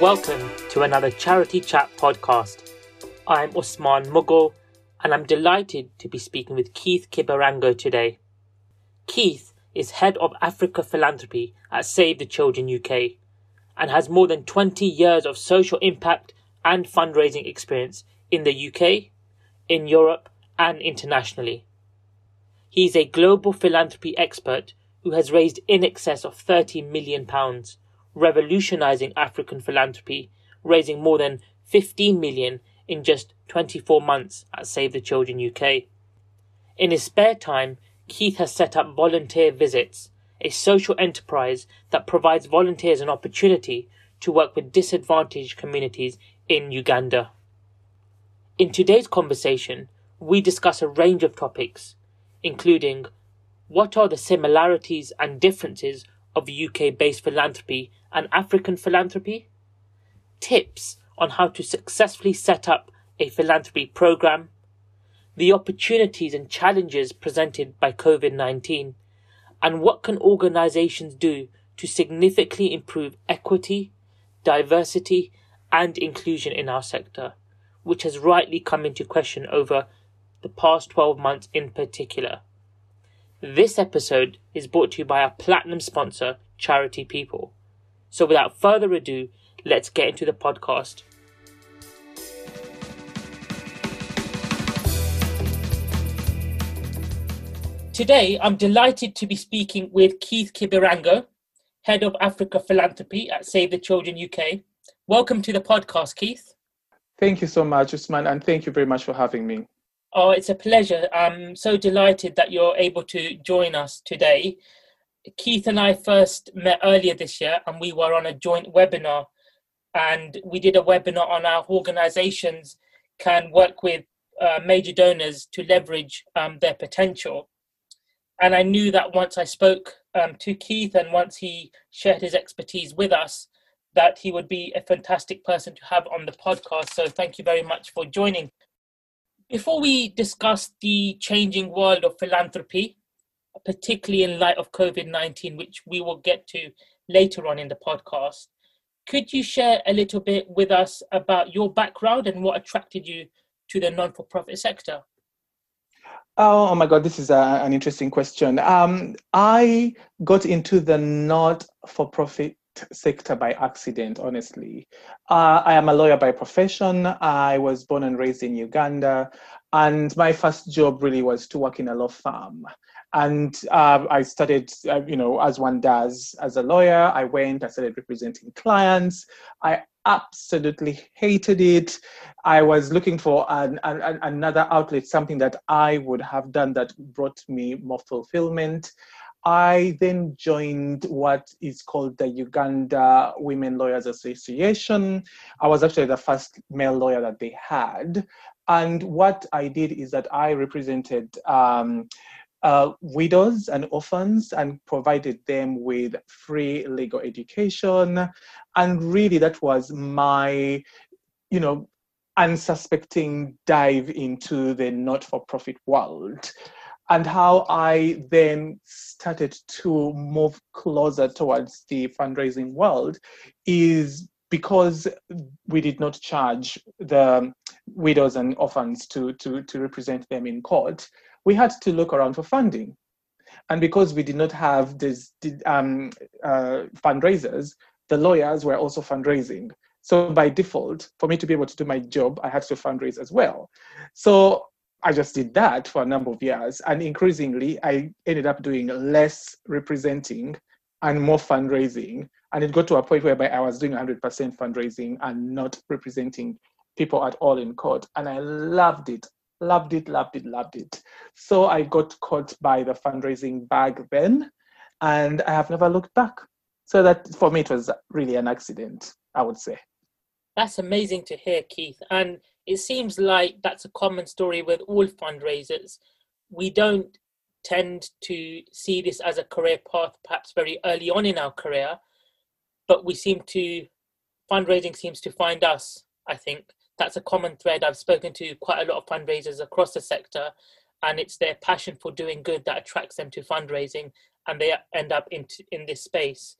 Welcome to another Charity Chat podcast. I'm Usman Mughal and I'm delighted to be speaking with Keith Kibirango today. Keith is Head of Africa Philanthropy at Save the Children UK and has more than 20 years of social impact and fundraising experience in the UK, in Europe, and internationally. He is a global philanthropy expert who has raised in excess of £30 million revolutionizing African philanthropy, raising more than 15 million in just 24 months at Save the Children UK. In his spare time, Keith has set up Volunteer Visits, a social enterprise that provides volunteers an opportunity to work with disadvantaged communities in Uganda. In today's conversation, we discuss a range of topics, including what are the similarities and differences of UK based philanthropy and African philanthropy, tips on how to successfully set up a philanthropy program, the opportunities and challenges presented by COVID 19, and what can organizations do to significantly improve equity, diversity, and inclusion in our sector, which has rightly come into question over the past 12 months in particular. This episode is brought to you by our platinum sponsor, Charity People. So without further ado, let's get into the podcast. Today, I'm delighted to be speaking with Keith Kibirango, Head of Africa Philanthropy at Save the Children UK. Welcome to the podcast, Keith. Thank you so much, Usman, and thank you very much for having me. Oh, it's a pleasure. I'm so delighted that you're able to join us today. Keith and I first met earlier this year, and we were on a joint webinar. And we did a webinar on how organizations can work with uh, major donors to leverage um, their potential. And I knew that once I spoke um, to Keith and once he shared his expertise with us, that he would be a fantastic person to have on the podcast. So thank you very much for joining. Before we discuss the changing world of philanthropy, particularly in light of COVID 19, which we will get to later on in the podcast, could you share a little bit with us about your background and what attracted you to the non for profit sector? Oh, oh, my God, this is a, an interesting question. Um, I got into the not for profit sector by accident, honestly. Uh, I am a lawyer by profession. I was born and raised in Uganda. And my first job really was to work in a law firm. And uh, I started, uh, you know, as one does as a lawyer. I went, I started representing clients. I absolutely hated it. I was looking for an, an, another outlet, something that I would have done that brought me more fulfillment. I then joined what is called the Uganda Women Lawyers Association. I was actually the first male lawyer that they had. And what I did is that I represented um, uh, widows and orphans and provided them with free legal education. And really, that was my, you know, unsuspecting dive into the not for profit world and how I then started to move closer towards the fundraising world is because we did not charge the widows and orphans to, to, to represent them in court, we had to look around for funding. And because we did not have this um, uh, fundraisers, the lawyers were also fundraising. So by default, for me to be able to do my job, I had to fundraise as well. So I just did that for a number of years. And increasingly, I ended up doing less representing and more fundraising. And it got to a point whereby I was doing 100% fundraising and not representing people at all in court. And I loved it, loved it, loved it, loved it. So I got caught by the fundraising bag then, and I have never looked back. So that for me, it was really an accident, I would say. That's amazing to hear, Keith. And it seems like that's a common story with all fundraisers. We don't tend to see this as a career path, perhaps very early on in our career, but we seem to, fundraising seems to find us, I think. That's a common thread. I've spoken to quite a lot of fundraisers across the sector, and it's their passion for doing good that attracts them to fundraising, and they end up in, in this space.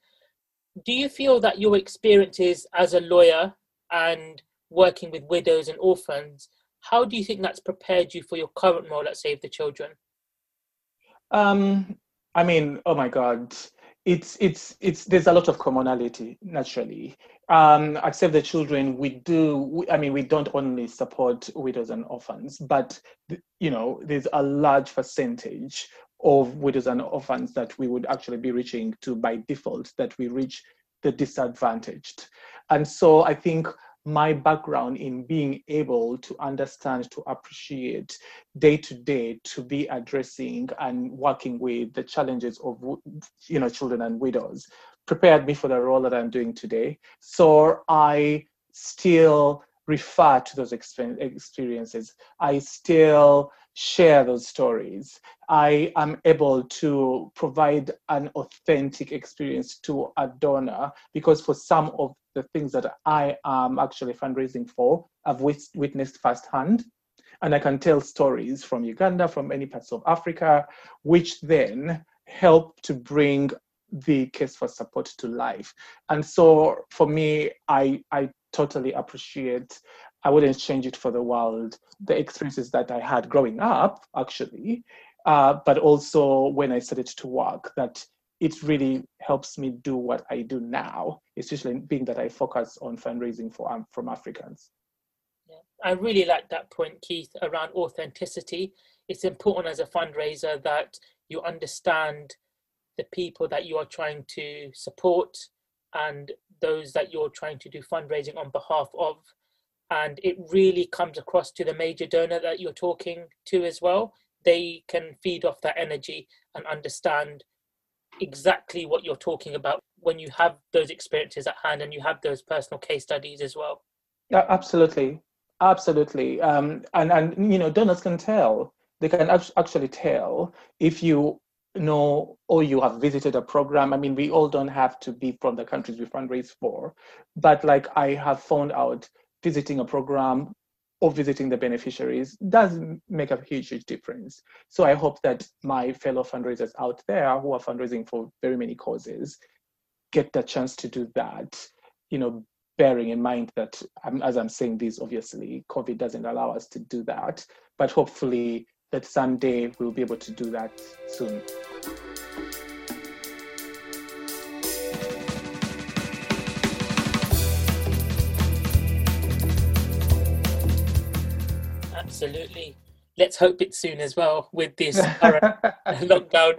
Do you feel that your experiences as a lawyer and working with widows and orphans, how do you think that's prepared you for your current role at Save the Children? Um, I mean, oh my God, it's it's it's there's a lot of commonality naturally. Um, at Save the Children, we do. We, I mean, we don't only support widows and orphans, but you know, there's a large percentage of widows and orphans that we would actually be reaching to by default. That we reach the disadvantaged, and so I think my background in being able to understand, to appreciate day to day, to be addressing and working with the challenges of you know children and widows prepared me for the role that I'm doing today. So I still refer to those experiences. I still share those stories. I am able to provide an authentic experience to a donor because for some of the things that I am actually fundraising for, I've witnessed firsthand. And I can tell stories from Uganda, from many parts of Africa, which then help to bring the case for support to life. And so for me, I, I totally appreciate, I wouldn't change it for the world, the experiences that I had growing up, actually, uh, but also when I started to work, that it really helps me do what I do now, especially being that I focus on fundraising for um, from Africans. Yeah. I really like that point, Keith, around authenticity. It's important as a fundraiser that you understand the people that you are trying to support and those that you're trying to do fundraising on behalf of. And it really comes across to the major donor that you're talking to as well. They can feed off that energy and understand exactly what you're talking about when you have those experiences at hand and you have those personal case studies as well. Yeah, absolutely, absolutely. Um, and and you know, donors can tell. They can actually tell if you know or you have visited a program. I mean, we all don't have to be from the countries we fundraise for, but like I have found out visiting a program or visiting the beneficiaries does make a huge, huge difference. So I hope that my fellow fundraisers out there who are fundraising for very many causes get the chance to do that, you know, bearing in mind that um, as I'm saying this, obviously COVID doesn't allow us to do that, but hopefully that someday we'll be able to do that soon. Absolutely. Let's hope it's soon as well with this lockdown.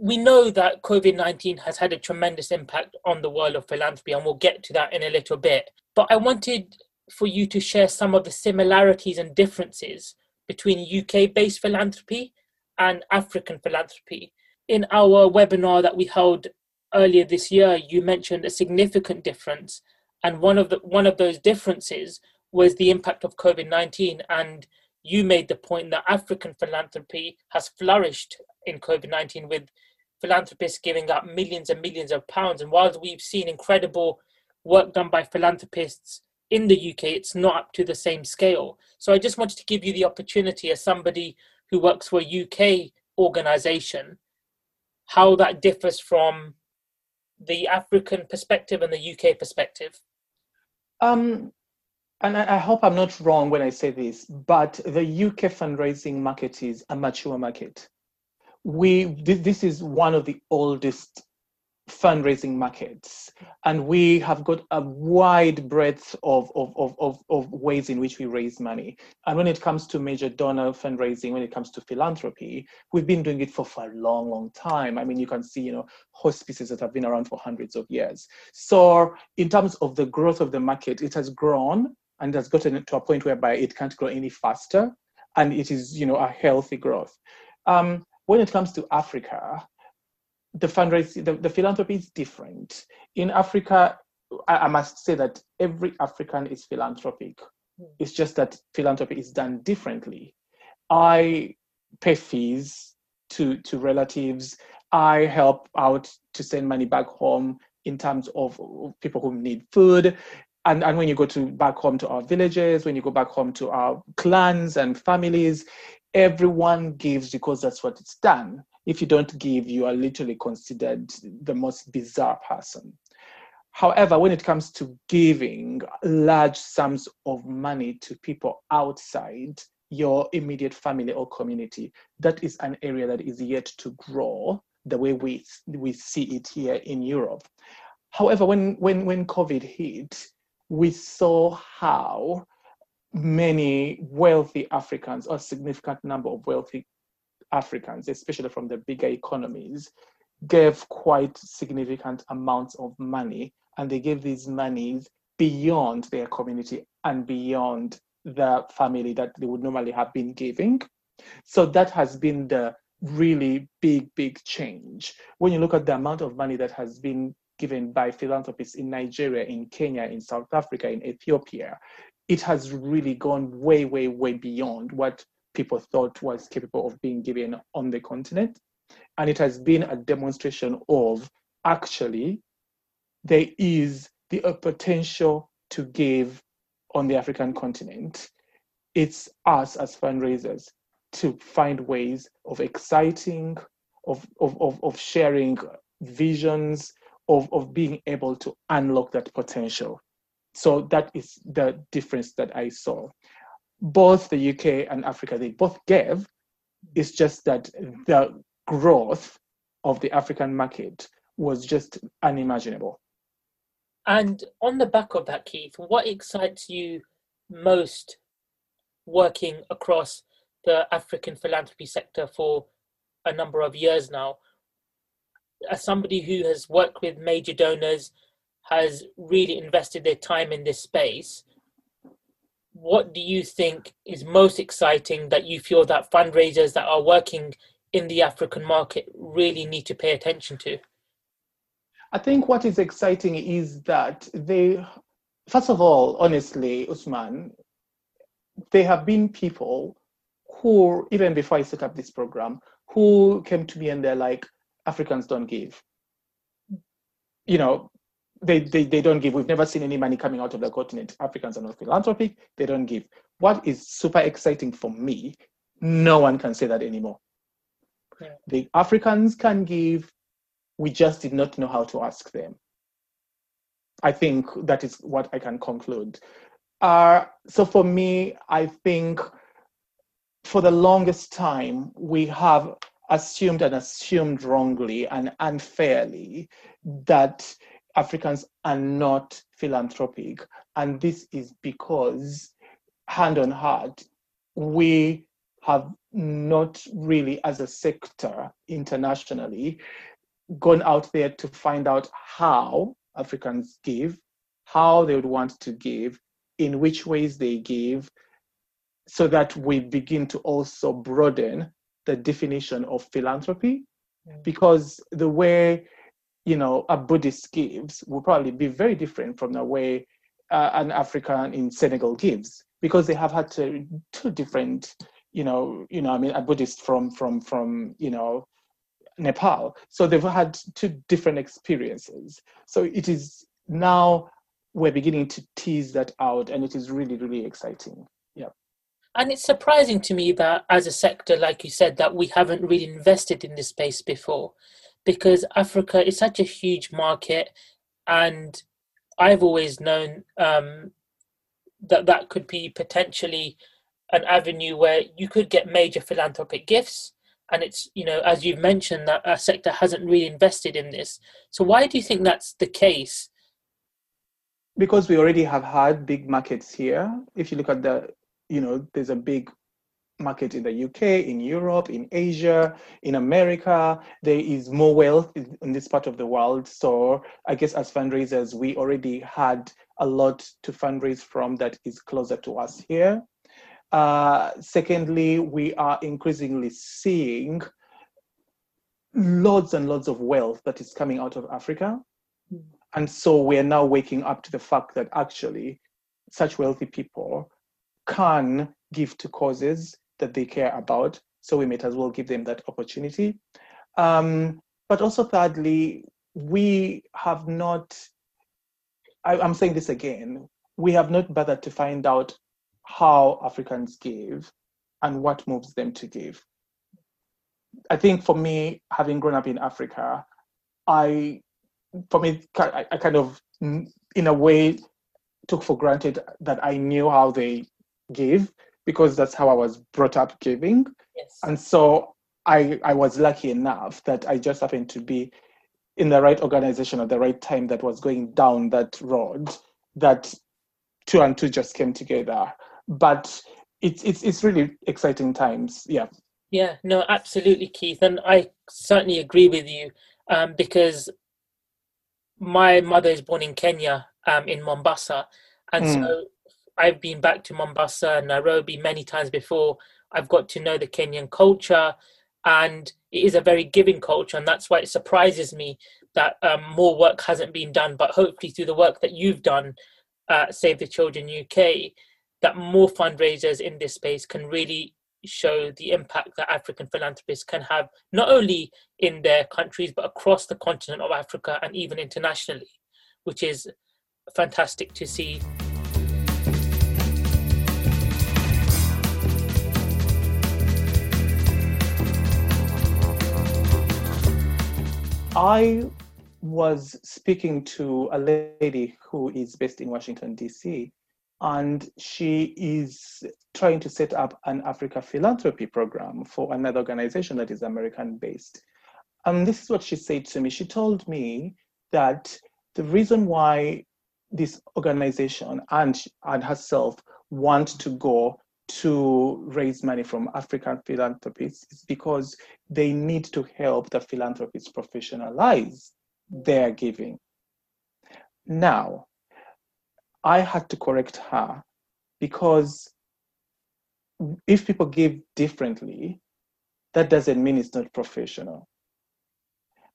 We know that COVID 19 has had a tremendous impact on the world of philanthropy, and we'll get to that in a little bit. But I wanted for you to share some of the similarities and differences between UK based philanthropy and African philanthropy. In our webinar that we held earlier this year, you mentioned a significant difference, and one of the one of those differences was the impact of COVID 19. And you made the point that African philanthropy has flourished in COVID 19 with philanthropists giving up millions and millions of pounds. And while we've seen incredible work done by philanthropists in the UK, it's not up to the same scale. So I just wanted to give you the opportunity as somebody who works for a UK organization, how that differs from the African perspective and the UK perspective. Um, and I, hope I'm not wrong when I say this, but the UK fundraising market is a mature market. We this is one of the oldest fundraising markets, and we have got a wide breadth of, of, of, of, of ways in which we raise money. And when it comes to major donor fundraising, when it comes to philanthropy, we've been doing it for, for a long, long time. I mean, you can see, you know, hospices that have been around for hundreds of years. So in terms of the growth of the market, it has grown and has gotten to a point whereby it can't grow any faster and it is you know a healthy growth. Um, when it comes to africa the fundraising the, the philanthropy is different. In africa I, I, must say that every african is philanthropic. Hmm. it's just that philanthropy is done differently. I pay fees to to relatives. I help out to send money back home in terms of people who need food and, and when you go to back home to our villages, when you go back home to our clans and families, everyone gives because that's what it's done. If you don't give, you are literally considered the most bizarre person. However, when it comes to giving large sums of money to people outside your immediate family or community, that is an area that is yet to grow the way we, we see it here in Europe. However, when, when, when COVID hit, we saw how many wealthy Africans, or significant number of wealthy Africans, especially from the bigger economies, gave quite significant amounts of money, and they gave these monies beyond their community and beyond the family that they would normally have been giving. So that has been the really big, big change. When you look at the amount of money that has been given by philanthropists in Nigeria, in Kenya, in South Africa, in Ethiopia, it has really gone way, way, way beyond what people thought was capable of being given on the continent. And it has been a demonstration of actually there is the potential to give on the African continent. It's us as fundraisers to find ways of exciting, of, of, of, of sharing visions, of, of being able to unlock that potential. So that is the difference that I saw. Both the UK and Africa, they both gave. It's just that the growth of the African market was just unimaginable. And on the back of that, Keith, what excites you most working across the African philanthropy sector for a number of years now? As somebody who has worked with major donors, has really invested their time in this space, what do you think is most exciting that you feel that fundraisers that are working in the African market really need to pay attention to? I think what is exciting is that they, first of all, honestly, Usman, there have been people who, even before I set up this program, who came to me and they're like, Africans don't give. You know, they, they, they don't give. We've never seen any money coming out of the continent. Africans are not philanthropic, they don't give. What is super exciting for me, no one can say that anymore. Yeah. The Africans can give, we just did not know how to ask them. I think that is what I can conclude. Uh, so for me, I think for the longest time, we have assumed and assumed wrongly and unfairly that Africans are not philanthropic. And this is because, hand on heart, we have not really, as a sector internationally, gone out there to find out how Africans give, how they would want to give, in which ways they give, so that we begin to also broaden the definition of philanthropy. Mm. Because the way you know a Buddhist gives will probably be very different from the way uh, an African in Senegal gives, because they have had to, two different, you know, you know, I mean, a Buddhist from from from you know Nepal. So they've had two different experiences. So it is now we're beginning to tease that out, and it is really, really exciting. And it's surprising to me that, as a sector, like you said, that we haven't really invested in this space before, because Africa is such a huge market, and I've always known um, that that could be potentially an avenue where you could get major philanthropic gifts. And it's you know as you've mentioned that our sector hasn't really invested in this. So why do you think that's the case? Because we already have had big markets here. If you look at the you know there's a big market in the UK, in Europe, in Asia, in America. There is more wealth in this part of the world. So I guess as fundraisers, we already had a lot to fundraise from that is closer to us here. Uh, secondly, we are increasingly seeing loads and loads of wealth that is coming out of Africa. Mm. And so we're now waking up to the fact that actually such wealthy people can give to causes that they care about. So we might as well give them that opportunity. Um, but also, thirdly, we have not, I, I'm saying this again, we have not bothered to find out how Africans give and what moves them to give. I think for me, having grown up in Africa, I, for me, I, I kind of in a way took for granted that I knew how they give because that's how I was brought up giving. Yes. And so I, I was lucky enough that I just happened to be in the right organization at the right time that was going down that road that two and two just came together. But it's it's it's really exciting times. Yeah. Yeah, no, absolutely, Keith. And I certainly agree with you um, because my mother is born in Kenya, um, in Mombasa. And mm. so I've been back to Mombasa and Nairobi many times before. I've got to know the Kenyan culture, and it is a very giving culture. And that's why it surprises me that um, more work hasn't been done. But hopefully, through the work that you've done, uh, Save the Children UK, that more fundraisers in this space can really show the impact that African philanthropists can have, not only in their countries, but across the continent of Africa and even internationally, which is fantastic to see. I was speaking to a lady who is based in Washington, D.C., and she is trying to set up an Africa philanthropy program for another organization that is American based. And this is what she said to me. She told me that the reason why this organization and, and herself want to go to raise money from African philanthropists is because they need to help the philanthropists professionalize their giving. Now, I had to correct her because if people give differently, that doesn't mean it's not professional.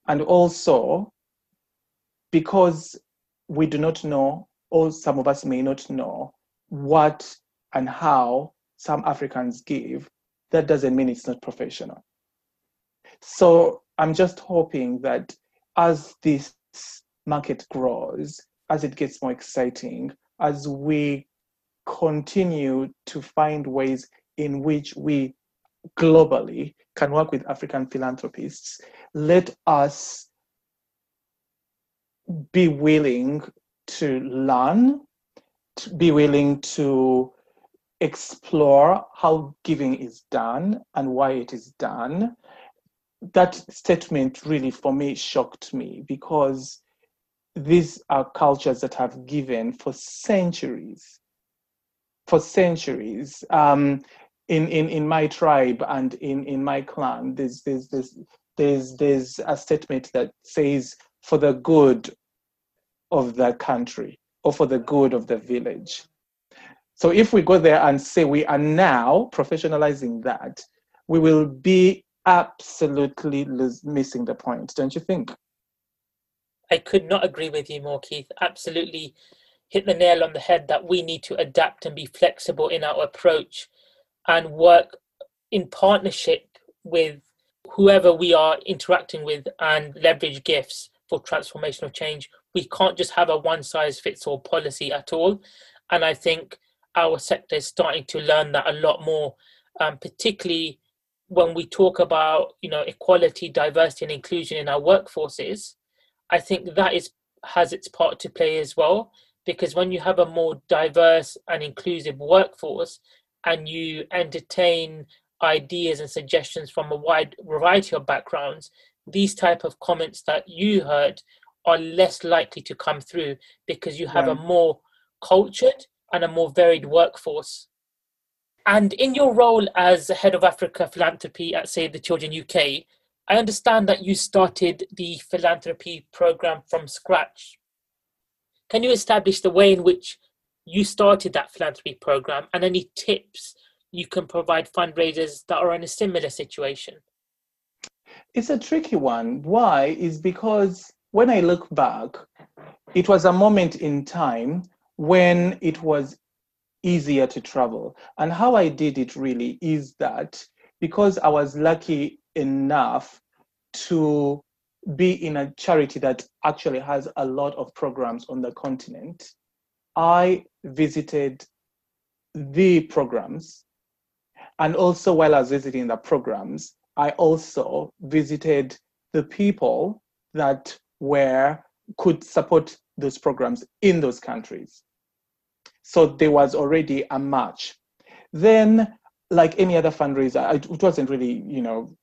And also, because we do not know, or some of us may not know, what and how some Africans give, that doesn't mean it's not professional. So I'm just hoping that as this market grows, as it gets more exciting, as we continue to find ways in which we globally can work with African philanthropists, let us be willing to learn, to be willing to explore how giving is done and why it is done. That statement really, for me, shocked me because these are cultures that have given for centuries. For centuries. Um, in, in, in my tribe and in, in my clan, there's, there's, there's, there's, there's a statement that says, for the good of the country or for the good of the village. So if we go there and say we are now professionalizing that, we will be absolutely missing the point, don't you think? I could not agree with you more, Keith. Absolutely hit the nail on the head that we need to adapt and be flexible in our approach and work in partnership with whoever we are interacting with and leverage gifts for transformational change. We can't just have a one size fits all policy at all. And I think our sector is starting to learn that a lot more, um, particularly when we talk about you know equality, diversity, and inclusion in our workforces. I think that is has its part to play as well because when you have a more diverse and inclusive workforce and you entertain ideas and suggestions from a wide variety of backgrounds these type of comments that you heard are less likely to come through because you have yeah. a more cultured and a more varied workforce and in your role as head of africa philanthropy at save the children uk I understand that you started the philanthropy program from scratch. Can you establish the way in which you started that philanthropy program and any tips you can provide fundraisers that are in a similar situation? It's a tricky one. Why? Is because when I look back, it was a moment in time when it was easier to travel. And how I did it really is that because I was lucky enough to be in a charity that actually has a lot of programs on the continent, I visited the programs. And also, while I was visiting the programs, I also visited the people that were could support those programs in those countries. So there was already a match. Then, like any other fundraiser, it wasn't really, you know,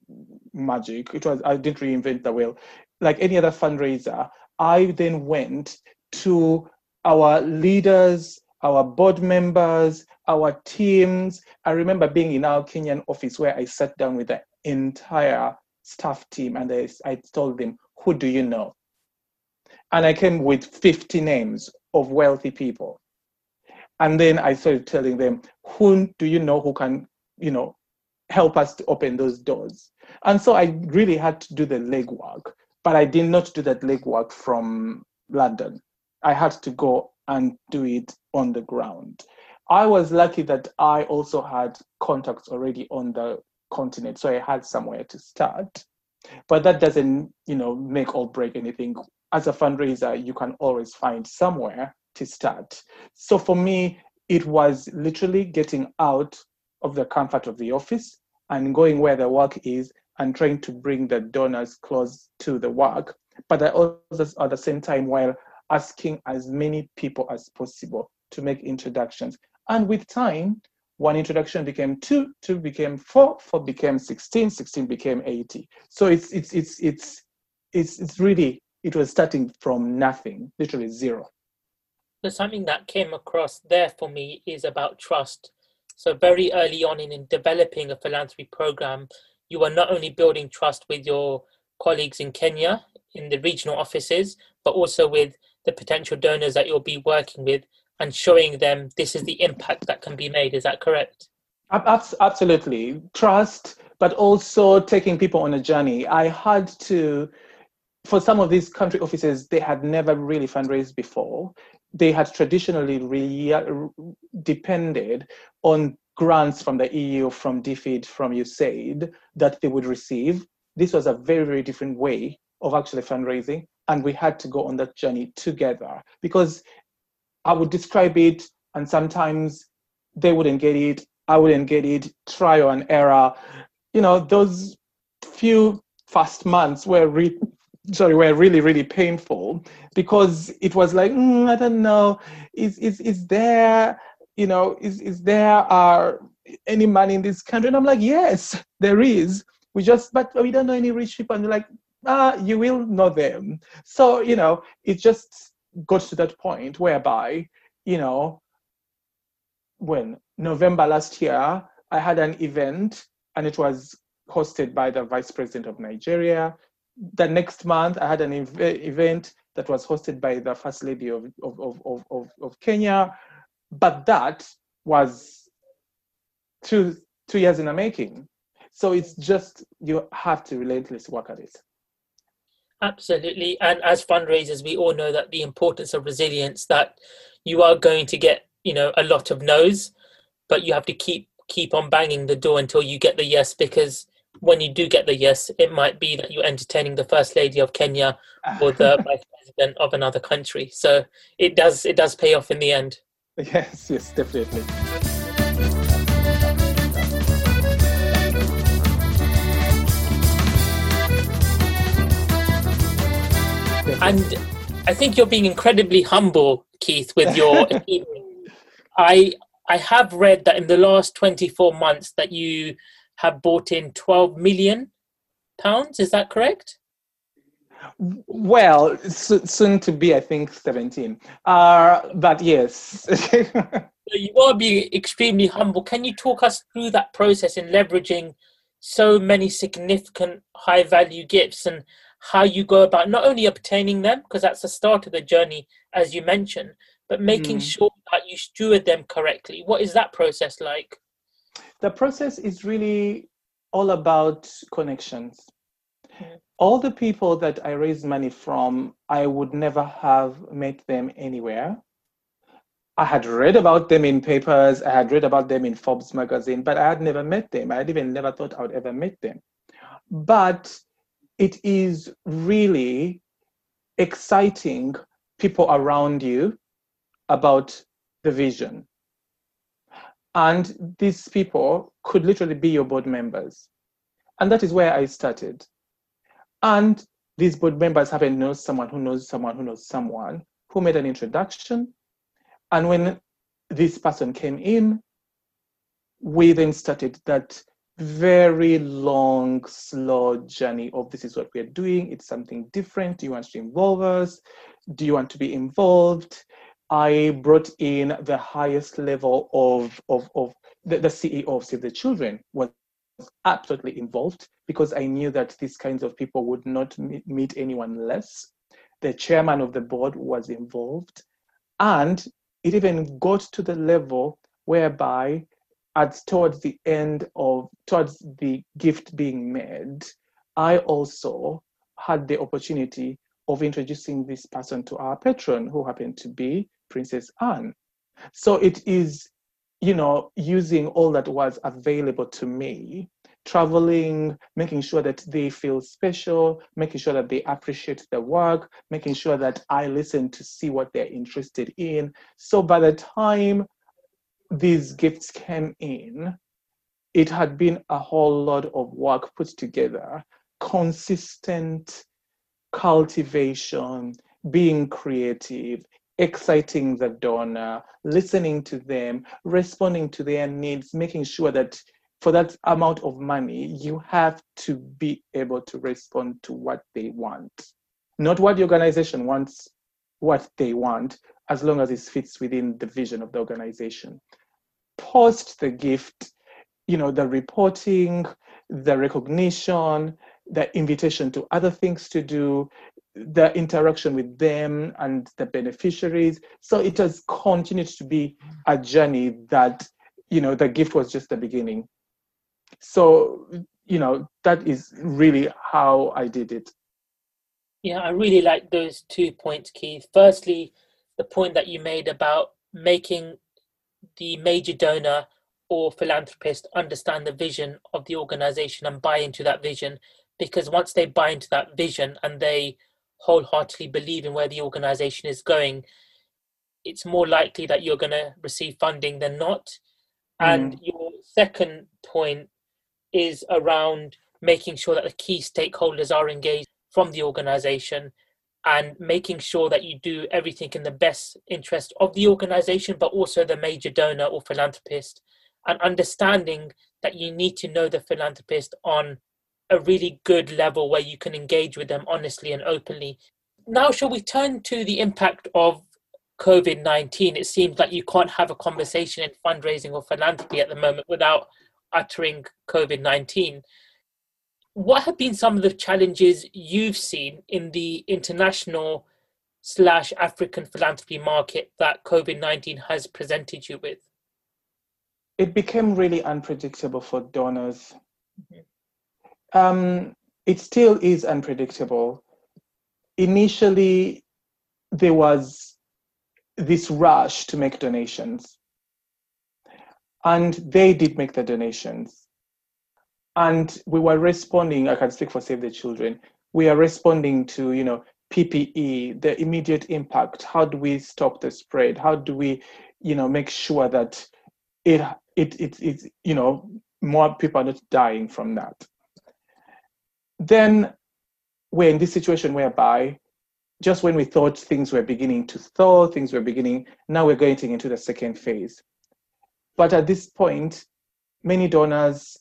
magic. It was I didn't reinvent the wheel. Like any other fundraiser, I then went to our leaders, our board members, our teams. I remember being in our Kenyan office where I sat down with the entire staff team and I, I told them, Who do you know? And I came with 50 names of wealthy people. And then I started telling them, Who do you know who can, you know, help us to open those doors? And so I really had to do the legwork, but I did not do that legwork from London. I had to go and do it on the ground. I was lucky that I also had contacts already on the continent, so I had somewhere to start. But that doesn't, you know, make or break anything. As a fundraiser, you can always find somewhere to start. So for me, it was literally getting out of the comfort of the office and going where the work is and trying to bring the donors close to the work. But I also, at the same time, while asking as many people as possible to make introductions. And with time, one introduction became two, two became four, four became 16, 16 became 80. So it's it's it's it's it's it's really it was starting from nothing, literally zero. So something that came across there for me is about trust. So very early on in, in developing a philanthropy program, you are not only building trust with your colleagues in Kenya in the regional offices, but also with the potential donors that you'll be working with and showing them this is the impact that can be made. Is that correct? Absolutely. Trust, but also taking people on a journey. I had to, for some of these country offices, they had never really fundraised before. They had traditionally re- uh, depended on grants from the EU, from DFID, from USAID that they would receive. This was a very, very different way of actually fundraising and we had to go on that journey together because I would describe it, and sometimes they wouldn't get it, I wouldn't get it, trial and error. You know, those few first months were re- sorry were really really painful because it was like mm, I don't know, is is is there you know is is there are any money in this country? And I'm like, yes, there is. We just but we don't know any rich people, and they're like, ah you will know them. So, you know, it just got to that point whereby, you know, when November last year, I had an event and it was hosted by the vice president of Nigeria. The next month, I had an ev- event that was hosted by the first lady of, of, of, of, of Kenya. But that was two, two years in the making. So it's just, you have to relentlessly work at it. Absolutely. And as fundraisers, we all know that the importance of resilience that you are going to get, you know, a lot of no's, but you have to keep keep on banging the door until you get the yes because when you do get the yes, it might be that you're entertaining the first lady of Kenya or the vice president of another country. So it does it does pay off in the end. Yes, yes, definitely. and I think you're being incredibly humble, Keith, with your I I have read that in the last 24 months that you have bought in 12 million pounds. Is that correct? Well, soon to be, I think, 17. Uh, but yes. you are being extremely humble. Can you talk us through that process in leveraging so many significant high value gifts and how you go about not only obtaining them, because that's the start of the journey, as you mentioned, but making mm. sure that you steward them correctly. What is that process like? The process is really all about connections. All the people that I raise money from, I would never have met them anywhere. I had read about them in papers, I had read about them in Forbes magazine, but I had never met them. I had even never thought I would ever meet them. But it is really exciting people around you about the vision. And these people could literally be your board members. And that is where I started. And these board members haven't known someone who knows someone who knows someone who made an introduction. And when this person came in, we then started that very long, slow journey of this is what we're doing. It's something different. Do you want to involve us? Do you want to be involved? I brought in the highest level of, of, of the, the CEO of Save the Children was absolutely involved because I knew that these kinds of people would not meet anyone less. The chairman of the board was involved. And it even got to the level whereby at towards the end of towards the gift being made, I also had the opportunity of introducing this person to our patron, who happened to be Princess Anne. So it is, you know, using all that was available to me, traveling, making sure that they feel special, making sure that they appreciate the work, making sure that I listen to see what they're interested in. So by the time these gifts came in, it had been a whole lot of work put together, consistent cultivation, being creative, exciting the donor, listening to them, responding to their needs, making sure that for that amount of money, you have to be able to respond to what they want. Not what the organization wants, what they want, as long as it fits within the vision of the organization post the gift, you know, the reporting, the recognition, the invitation to other things to do, the interaction with them and the beneficiaries. So it has continued to be a journey that, you know, the gift was just the beginning. So, you know, that is really how I did it. Yeah, I really like those two points, Keith. Firstly, the point that you made about making the major donor or philanthropist understand the vision of the organization and buy into that vision because once they buy into that vision and they wholeheartedly believe in where the organization is going it's more likely that you're going to receive funding than not mm. and your second point is around making sure that the key stakeholders are engaged from the organization and making sure that you do everything in the best interest of the organization, but also the major donor or philanthropist, and understanding that you need to know the philanthropist on a really good level where you can engage with them honestly and openly. Now, shall we turn to the impact of COVID 19? It seems like you can't have a conversation in fundraising or philanthropy at the moment without uttering COVID 19 what have been some of the challenges you've seen in the international slash African philanthropy market that COVID 19 has presented you with? It became really unpredictable for donors. Mm-hmm. Um, it still is unpredictable. Initially, there was this rush to make donations, and they did make the donations. And we were responding i can speak for save the children we are responding to you know ppe the immediate impact. How do we stop the spread? How do we you know make sure that it it it, it you know more people are not dying from that then we're in this situation whereby just when we thought things were beginning to thaw things were beginning now we're going into the second phase but at this point many donors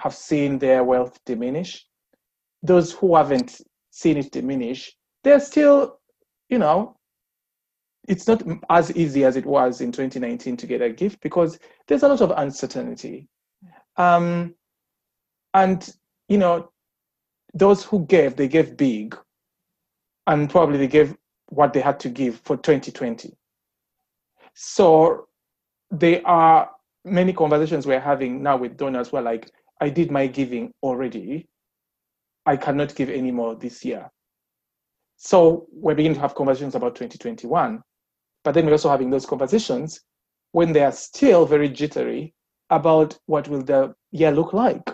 have seen their wealth diminish. Those who haven't seen it diminish, they're still, you know, it's not as easy as it was in 2019 to get a gift because there's a lot of uncertainty. Um, and, you know, those who gave, they gave big, and probably they gave what they had to give for 2020. So there are many conversations we're having now with donors who are like, I did my giving already. I cannot give any more this year. So we're beginning to have conversations about 2021. But then we're also having those conversations when they are still very jittery about what will the year look like.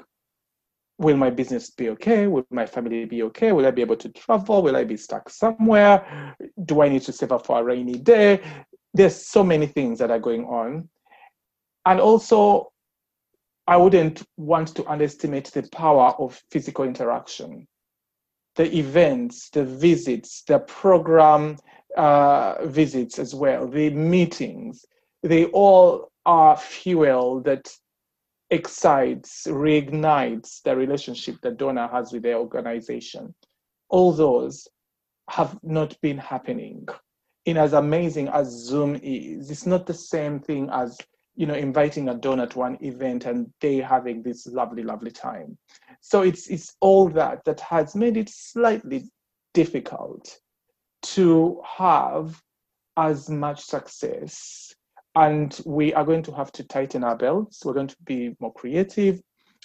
Will my business be okay? Will my family be okay? Will I be able to travel? Will I be stuck somewhere? Do I need to save up for a rainy day? There's so many things that are going on. And also, I wouldn't want to underestimate the power of physical interaction. The events, the visits, the program uh, visits as well, the meetings, they all are fuel that excites, reignites the relationship that donor has with their organization. All those have not been happening. In as amazing as Zoom is, it's not the same thing as you know inviting a donor to one event and they having this lovely, lovely time. So it's it's all that that has made it slightly difficult to have as much success and we are going to have to tighten our belts. We're going to be more creative.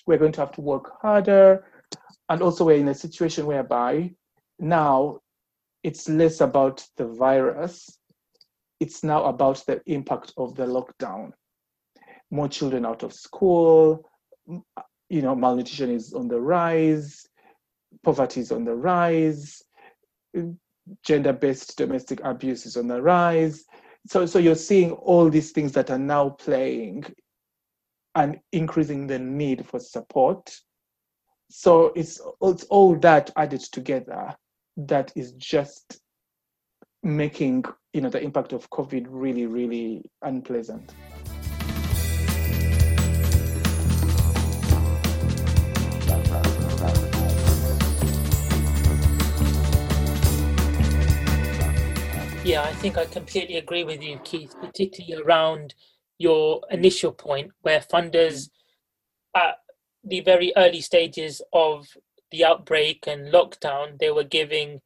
We're going to have to work harder. And also, we're in a situation whereby now it's less about the virus, it's now about the impact of the lockdown. More children out of school, you know, malnutrition is on the rise, poverty is on the rise, gender based domestic abuse is on the rise so so you're seeing all these things that are now playing and increasing the need for support. So it's it's all that added together that is just making you know the impact of covid really really unpleasant Yeah, I think I completely agree with you, Keith, particularly around your initial point where funders mm. at the very early stages of the outbreak and lockdown, they were giving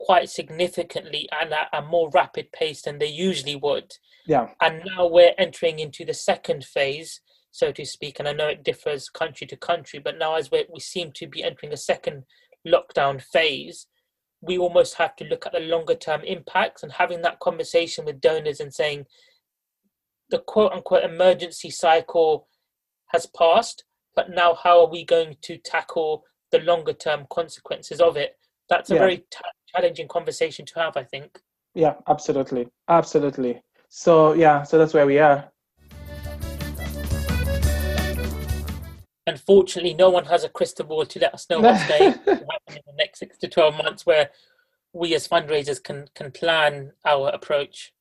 quite significantly and at a more rapid pace than they usually would. Yeah. And now we're entering into the second phase, so to speak, and I know it differs country to country, but now as we we seem to be entering a second lockdown phase, we almost have to look at the longer term impacts and having that conversation with donors and saying the quote unquote emergency cycle has passed, but now how are we going to tackle the longer term consequences of it? That's a yeah. very t- challenging conversation to have, I think. Yeah, absolutely. Absolutely. So, yeah, so that's where we are. Unfortunately, no one has a crystal ball to let us know what's going to happen in the next six to twelve months, where we as fundraisers can can plan our approach.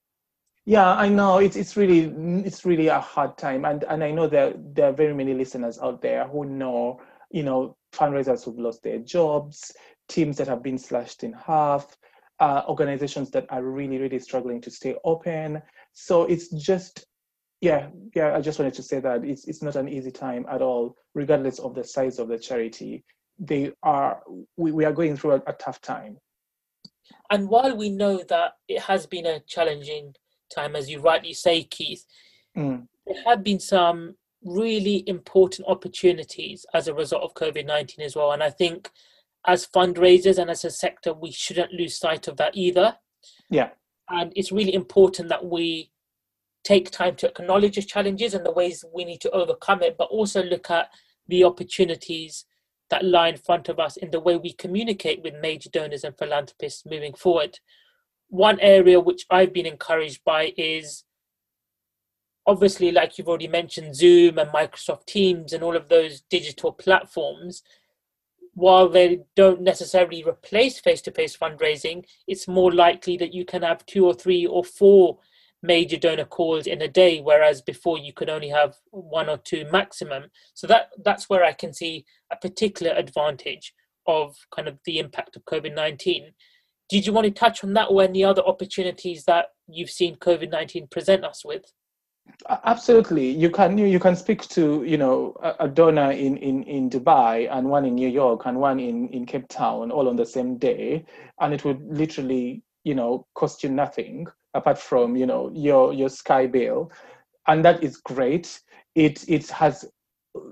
Yeah, I know it's it's really it's really a hard time, and and I know that there are very many listeners out there who know you know fundraisers who've lost their jobs, teams that have been slashed in half, uh, organizations that are really really struggling to stay open. So it's just yeah, yeah, I just wanted to say that it's it's not an easy time at all, regardless of the size of the charity. They are we, we are going through a, a tough time. And while we know that it has been a challenging time, as you rightly say, Keith, mm. there have been some really important opportunities as a result of COVID 19 as well. And I think as fundraisers and as a sector, we shouldn't lose sight of that either. Yeah. And it's really important that we take time to acknowledge the challenges and the ways we need to overcome it, but also look at the opportunities that lie in front of us in the way we communicate with major donors and philanthropists moving forward. One area which I've been encouraged by is obviously, like you've already mentioned, Zoom and Microsoft Teams and all of those digital platforms. While they don't necessarily replace face to face fundraising, it's more likely that you can have two or three or four major donor calls in a day whereas before you could only have one or two maximum. So that that's where i can see a particular advantage of kind of the impact of covid-19 did you want to touch on that or any other opportunities that you've seen covid-19 present us with? Absolutely. You can you, can speak to you know a, a donor in, in in dubai and one in new york and one in in cape town all on the same day and it would literally you know cost you nothing apart from you know your your sky bill and that is great. It it has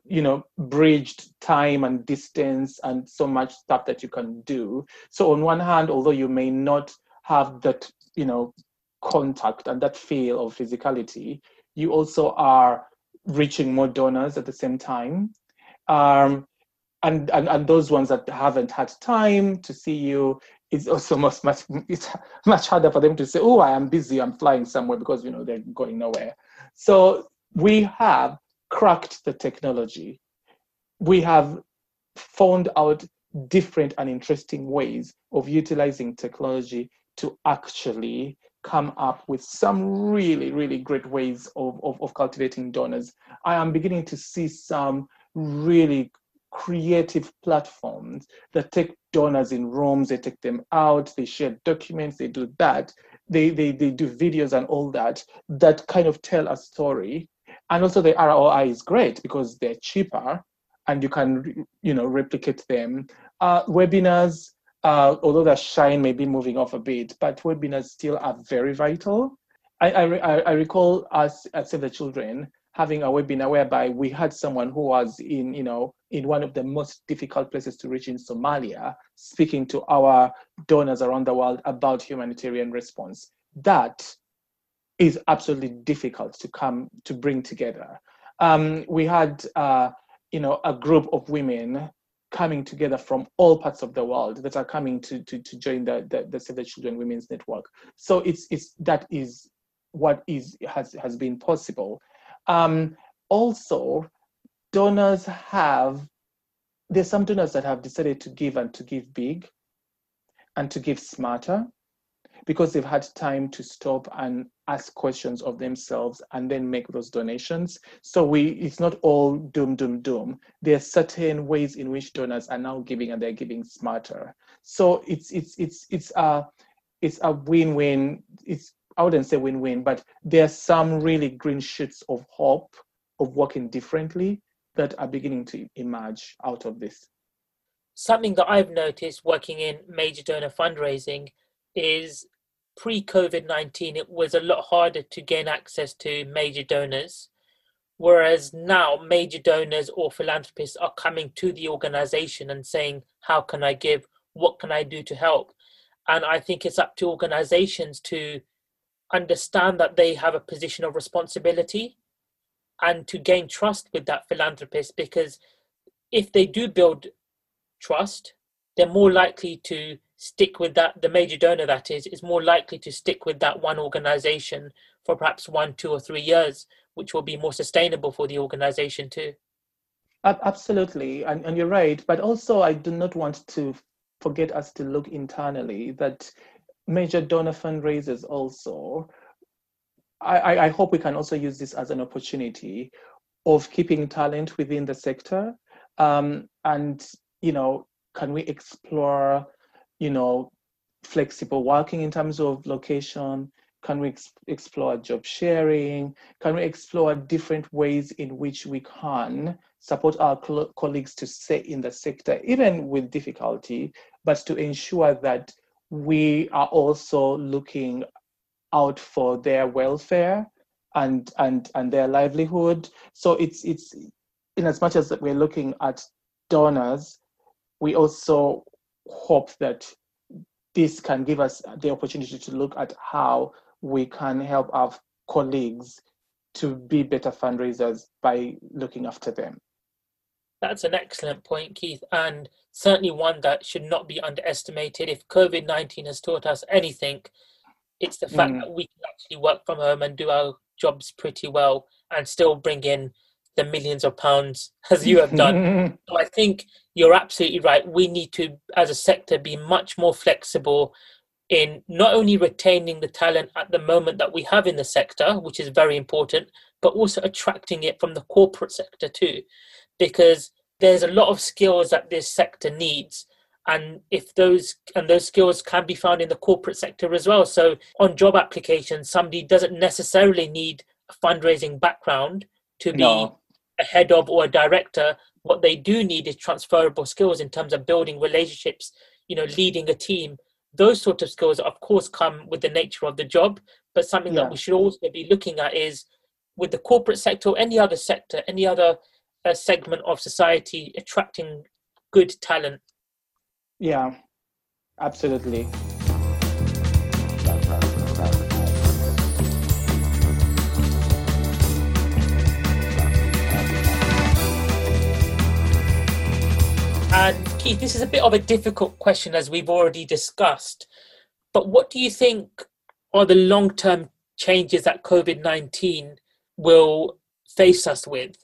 you know bridged time and distance and so much stuff that you can do. So on one hand although you may not have that you know contact and that feel of physicality you also are reaching more donors at the same time. Um, and, and and those ones that haven't had time to see you it's also much much it's much harder for them to say, "Oh, I am busy. I'm flying somewhere," because you know they're going nowhere. So we have cracked the technology. We have found out different and interesting ways of utilizing technology to actually come up with some really, really great ways of, of, of cultivating donors. I am beginning to see some really creative platforms that take donors in rooms, they take them out, they share documents, they do that. They, they, they do videos and all that, that kind of tell a story. And also the ROI is great because they're cheaper and you can, you know, replicate them. Uh, webinars, uh, although the shine may be moving off a bit, but webinars still are very vital. I, I, I recall us at Save the Children having a webinar whereby we had someone who was in, you know, in one of the most difficult places to reach in Somalia, speaking to our donors around the world about humanitarian response. That is absolutely difficult to come to bring together. Um, we had, uh, you know, a group of women coming together from all parts of the world that are coming to to, to join the, the, the Save the Children Women's Network. So it's it's that is what is has has been possible. Um, also, donors have there's some donors that have decided to give and to give big and to give smarter because they've had time to stop and ask questions of themselves and then make those donations. So we it's not all doom, doom, doom. There are certain ways in which donors are now giving and they're giving smarter. So it's it's it's it's a it's a win-win. It's I wouldn't say win-win, but there are some really green shoots of hope of working differently that are beginning to emerge out of this. Something that I've noticed working in major donor fundraising is pre COVID 19, it was a lot harder to gain access to major donors. Whereas now, major donors or philanthropists are coming to the organization and saying, How can I give? What can I do to help? And I think it's up to organizations to understand that they have a position of responsibility and to gain trust with that philanthropist because if they do build trust, they're more likely to stick with that the major donor that is is more likely to stick with that one organization for perhaps one two or three years which will be more sustainable for the organization too. Absolutely. And, and you're right. But also i do not want to forget us to look internally that major donor fundraisers also I, I hope we can also use this as an opportunity of keeping talent within the sector um, and you know can we explore you know, flexible working in terms of location? Can we ex- explore job sharing? Can we explore different ways in which we can support our colleagues to stay in the sector, even with difficulty, but to ensure that we are also looking out for their welfare and and and their livelihood. So it's it's in as much as we're looking at donors, we also hope that this can give us the opportunity to look at how we can help our colleagues to be better fundraisers by looking after them. That's an excellent point, Keith, and certainly one that should not be underestimated. If COVID 19 has taught us anything, it's the fact mm. that we can actually work from home and do our jobs pretty well and still bring in the millions of pounds as you have done. so I think you're absolutely right. We need to, as a sector, be much more flexible in not only retaining the talent at the moment that we have in the sector, which is very important, but also attracting it from the corporate sector too, because there's a lot of skills that this sector needs. And if those and those skills can be found in the corporate sector as well. So on job applications somebody doesn't necessarily need a fundraising background to be no. a head of or a director, what they do need is transferable skills in terms of building relationships, you know, leading a team. Those sort of skills, of course, come with the nature of the job, but something yeah. that we should also be looking at is with the corporate sector or any other sector, any other uh, segment of society, attracting good talent. Yeah, absolutely. And Keith, this is a bit of a difficult question as we've already discussed. But what do you think are the long term changes that COVID 19 will face us with?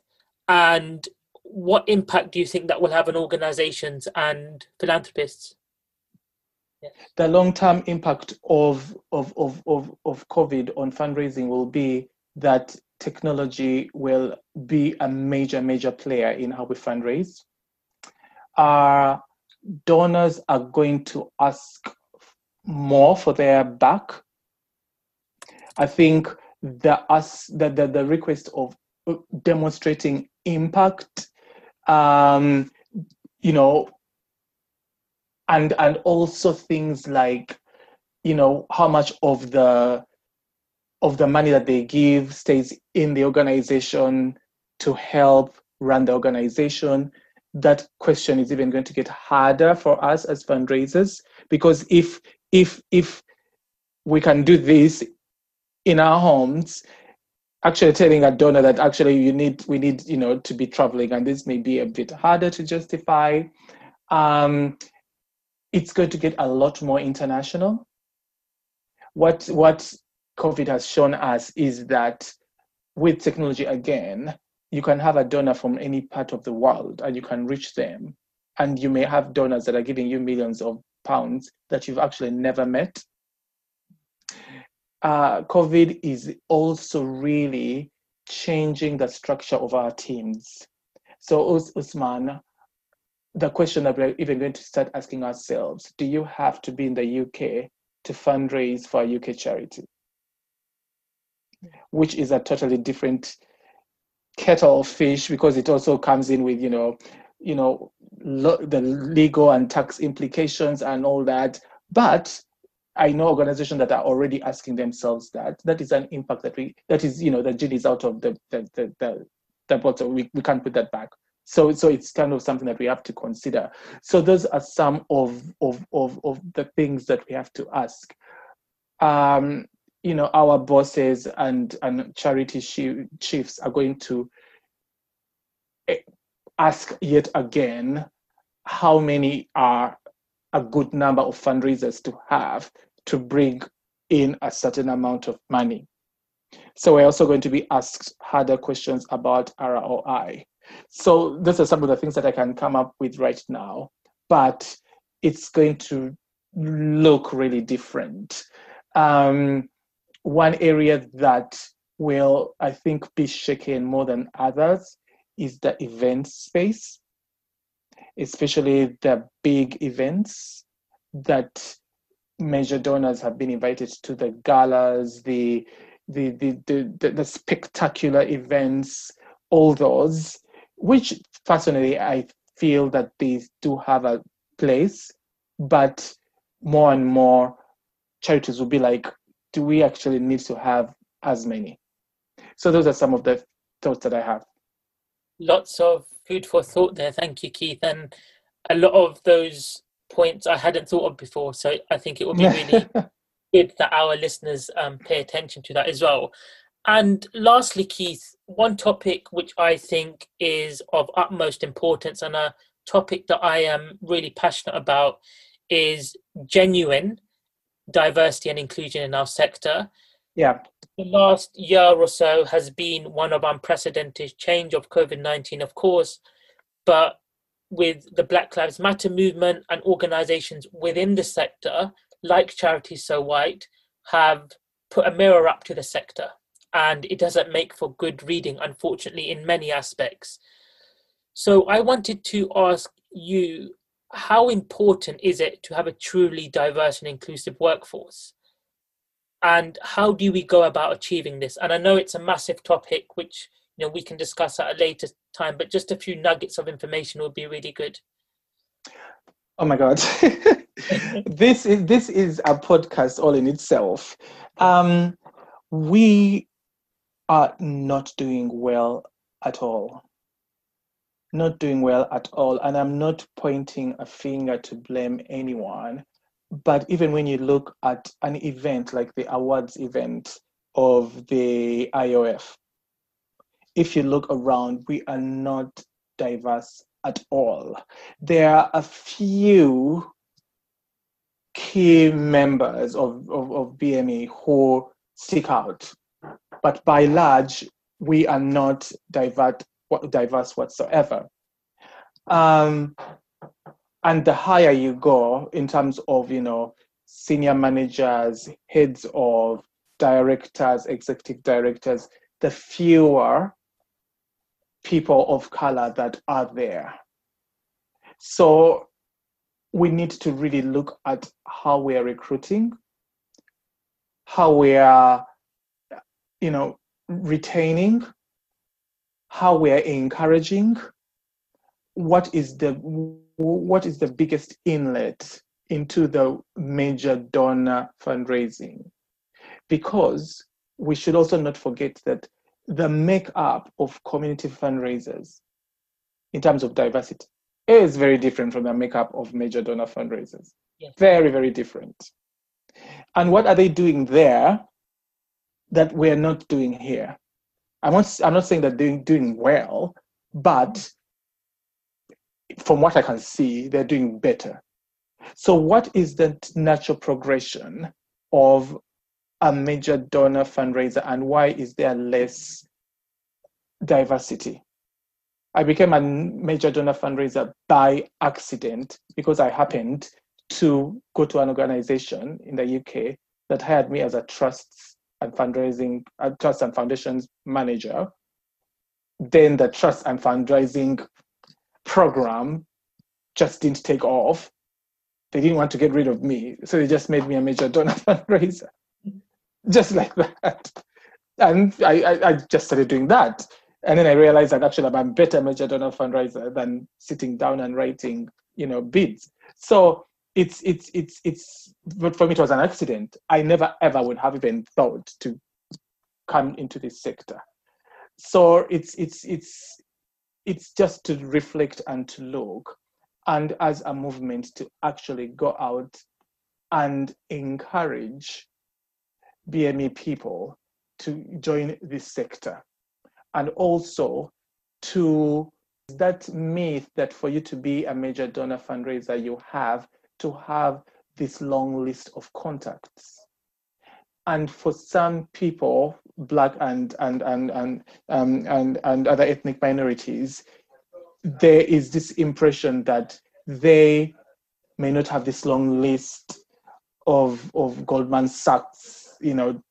And what impact do you think that will have on organizations and philanthropists? the long-term impact of, of, of, of, of COVID on fundraising will be that technology will be a major, major player in how we fundraise. Our donors are going to ask more for their back. I think the us the, the, the request of demonstrating impact, um, you know, and and also things like, you know, how much of the of the money that they give stays in the organization to help run the organization. That question is even going to get harder for us as fundraisers because if if if we can do this in our homes actually telling a donor that actually you need we need you know to be traveling and this may be a bit harder to justify. Um, it's going to get a lot more international. What what covid has shown us is that with technology again you can have a donor from any part of the world and you can reach them. And you may have donors that are giving you millions of pounds that you've actually never met uh, covid is also really changing the structure of our teams. So usman the question that we're even going to start asking ourselves do you have to be in the uk to fundraise for a uk charity? Which is a totally different kettle of fish because it also comes in with you know you know lo- the legal and tax implications and all that. But i know organizations that are already asking themselves that. That is an impact that we that is you know the genie is out of the the the, the, the bottle we, we can't put that back. So so it's kind of something that we have to consider. So those are some of of of, of the things that we have to ask. Um you know our bosses and and charity chiefs are going to eh, ask yet again how many are a good number of fundraisers to have to bring in a certain amount of money. So we're also going to be asked harder questions about ROI. So those are some of the things that I can come up with right now, but it's going to look really different. Um, one area that will, I think, be shaken more than others is the event space, especially the big events that major donors have been invited to the galas, the the the the, the, the spectacular events, all those, which personally I feel that these do have a place, but more and more charities will be like, do we actually need to have as many? So those are some of the thoughts that I have. Lots of food for thought there. Thank you, Keith. And a lot of those points I hadn't thought of before. So I think it would be really good that our listeners um, pay attention to that as well. And lastly, Keith, one topic which I think is of utmost importance and a topic that I am really passionate about is genuine diversity and inclusion in our sector. Yeah. The last year or so has been one of unprecedented change of COVID 19, of course, but with the Black Lives Matter movement and organizations within the sector, like Charities So White, have put a mirror up to the sector. And it doesn't make for good reading, unfortunately, in many aspects. So I wanted to ask you how important is it to have a truly diverse and inclusive workforce? And how do we go about achieving this? And I know it's a massive topic, which you know we can discuss at a later time, but just a few nuggets of information would be really good. Oh my God, this is this is a podcast all in itself. Um, we are not doing well at all not doing well at all. And I'm not pointing a finger to blame anyone. But even when you look at an event like the awards event of the IOF, if you look around, we are not diverse at all. There are a few key members of, of, of BME who stick out, but by large, we are not diverse diverse whatsoever. Um, and the higher you go in terms of you know senior managers heads of directors executive directors the fewer people of color that are there. So we need to really look at how we are recruiting how we are you know retaining how we are encouraging what is the what is the biggest inlet into the major donor fundraising. Because we should also not forget that the makeup of community fundraisers in terms of diversity is very different from the makeup of major donor fundraisers yes. very very different and what are they doing there that we're not doing here i'm not i'm not saying that they're doing well but from what I can see, they're doing better. So, what is the natural progression of a major donor fundraiser, and why is there less diversity? I became a major donor fundraiser by accident because I happened to go to an organization in the UK that hired me as a trust and fundraising, trust and foundations manager. Then the trust and fundraising program just didn't take off. They didn't want to get rid of me, so they just made me a major donor fundraiser, just like that. And I, I, I just started doing that. And then I realized that actually I'm a better major donor fundraiser than sitting down and writing, you know, bids. So it's it's it's it's but for me it was an accident. I never ever would have even thought to come into this sector. So it's it's it's it's just to reflect and to look and as a movement to actually go out and encourage BME people to join this sector. And also to that myth that for you to be a major donor fundraiser, you have to have this long list of contacts. And for some people, black and and and and um, and and other ethnic minorities, there is this impression that they may not have this long list of of Goldman Sachs, you know,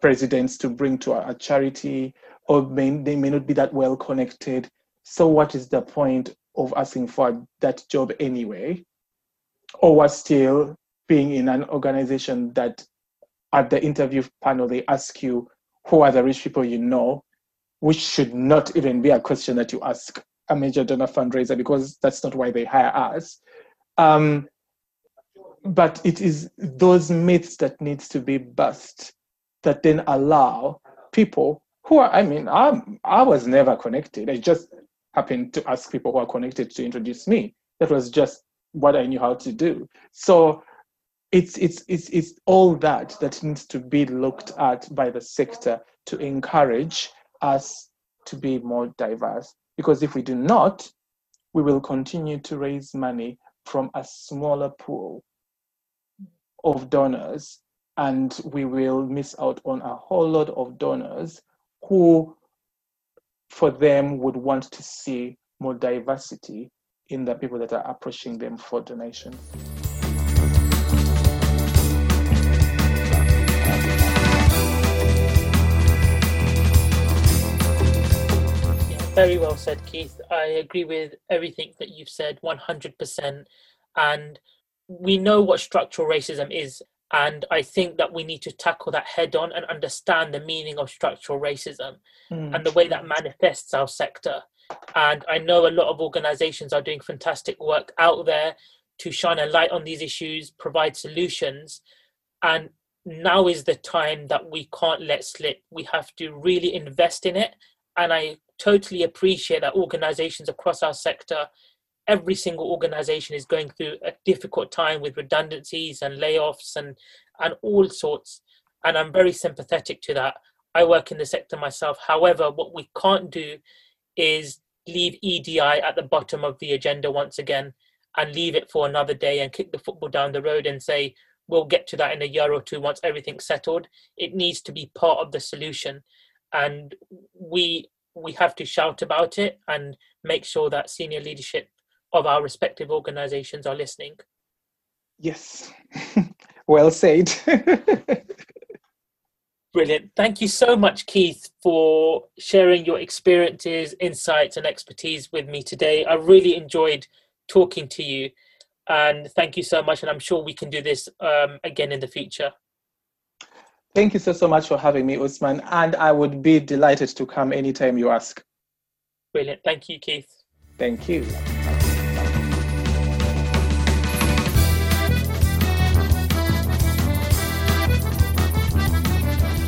presidents to bring to a, a charity, or may, they may not be that well connected. So, what is the point of asking for that job anyway? Or was still being in an organization that at the interview panel they ask you who are the rich people you know, which should not even be a question that you ask a major donor fundraiser because that's not why they hire us. Um, but it is those myths that needs to be bust that then allow people who are, I mean, I'm, I was never connected. I just happened to ask people who are connected to introduce me. That was just what I knew how to do. So it's it's it's it's all that that needs to be looked at by the sector to encourage us to be more diverse because if we do not we will continue to raise money from a smaller pool of donors and we will miss out on a whole lot of donors who for them would want to see more diversity in the people that are approaching them for donations. Very well said, Keith. I agree with everything that you've said 100%. And we know what structural racism is. And I think that we need to tackle that head on and understand the meaning of structural racism mm. and the way that manifests our sector. And I know a lot of organizations are doing fantastic work out there to shine a light on these issues, provide solutions. And now is the time that we can't let slip. We have to really invest in it. And I totally appreciate that organizations across our sector, every single organization is going through a difficult time with redundancies and layoffs and, and all sorts. And I'm very sympathetic to that. I work in the sector myself. However, what we can't do is leave EDI at the bottom of the agenda once again and leave it for another day and kick the football down the road and say, we'll get to that in a year or two once everything's settled. It needs to be part of the solution. And we we have to shout about it and make sure that senior leadership of our respective organizations are listening. Yes, well said. Brilliant. Thank you so much, Keith, for sharing your experiences, insights, and expertise with me today. I really enjoyed talking to you. And thank you so much. And I'm sure we can do this um, again in the future. Thank you so, so much for having me, Usman. And I would be delighted to come anytime you ask. Brilliant. Thank you, Keith. Thank you.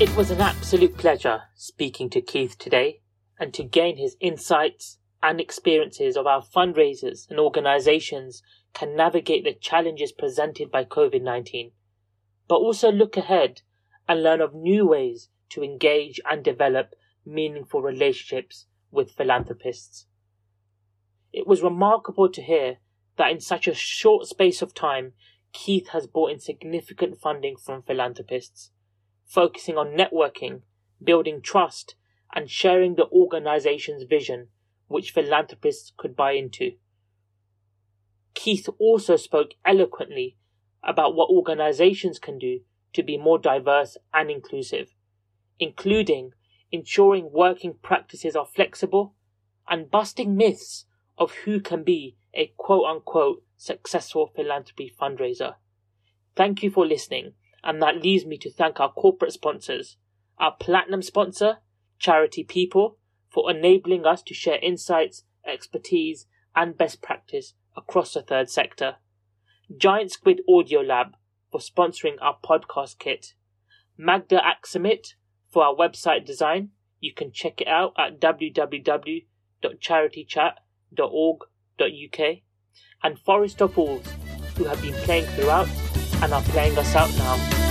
It was an absolute pleasure speaking to Keith today and to gain his insights and experiences of how fundraisers and organizations can navigate the challenges presented by COVID 19, but also look ahead and learn of new ways to engage and develop meaningful relationships with philanthropists. It was remarkable to hear that in such a short space of time, Keith has brought in significant funding from philanthropists focusing on networking, building trust, and sharing the organization's vision, which philanthropists could buy into. Keith also spoke eloquently about what organizations can do to be more diverse and inclusive, including ensuring working practices are flexible and busting myths of who can be a quote unquote successful philanthropy fundraiser. Thank you for listening and that leaves me to thank our corporate sponsors, our platinum sponsor, Charity People, for enabling us to share insights, expertise, and best practice across the third sector. Giant Squid Audio Lab for sponsoring our podcast kit. Magda Axamit for our website design. You can check it out at www.charitychat.org.uk. And Forest of Wolves, who have been playing throughout and are playing us out now.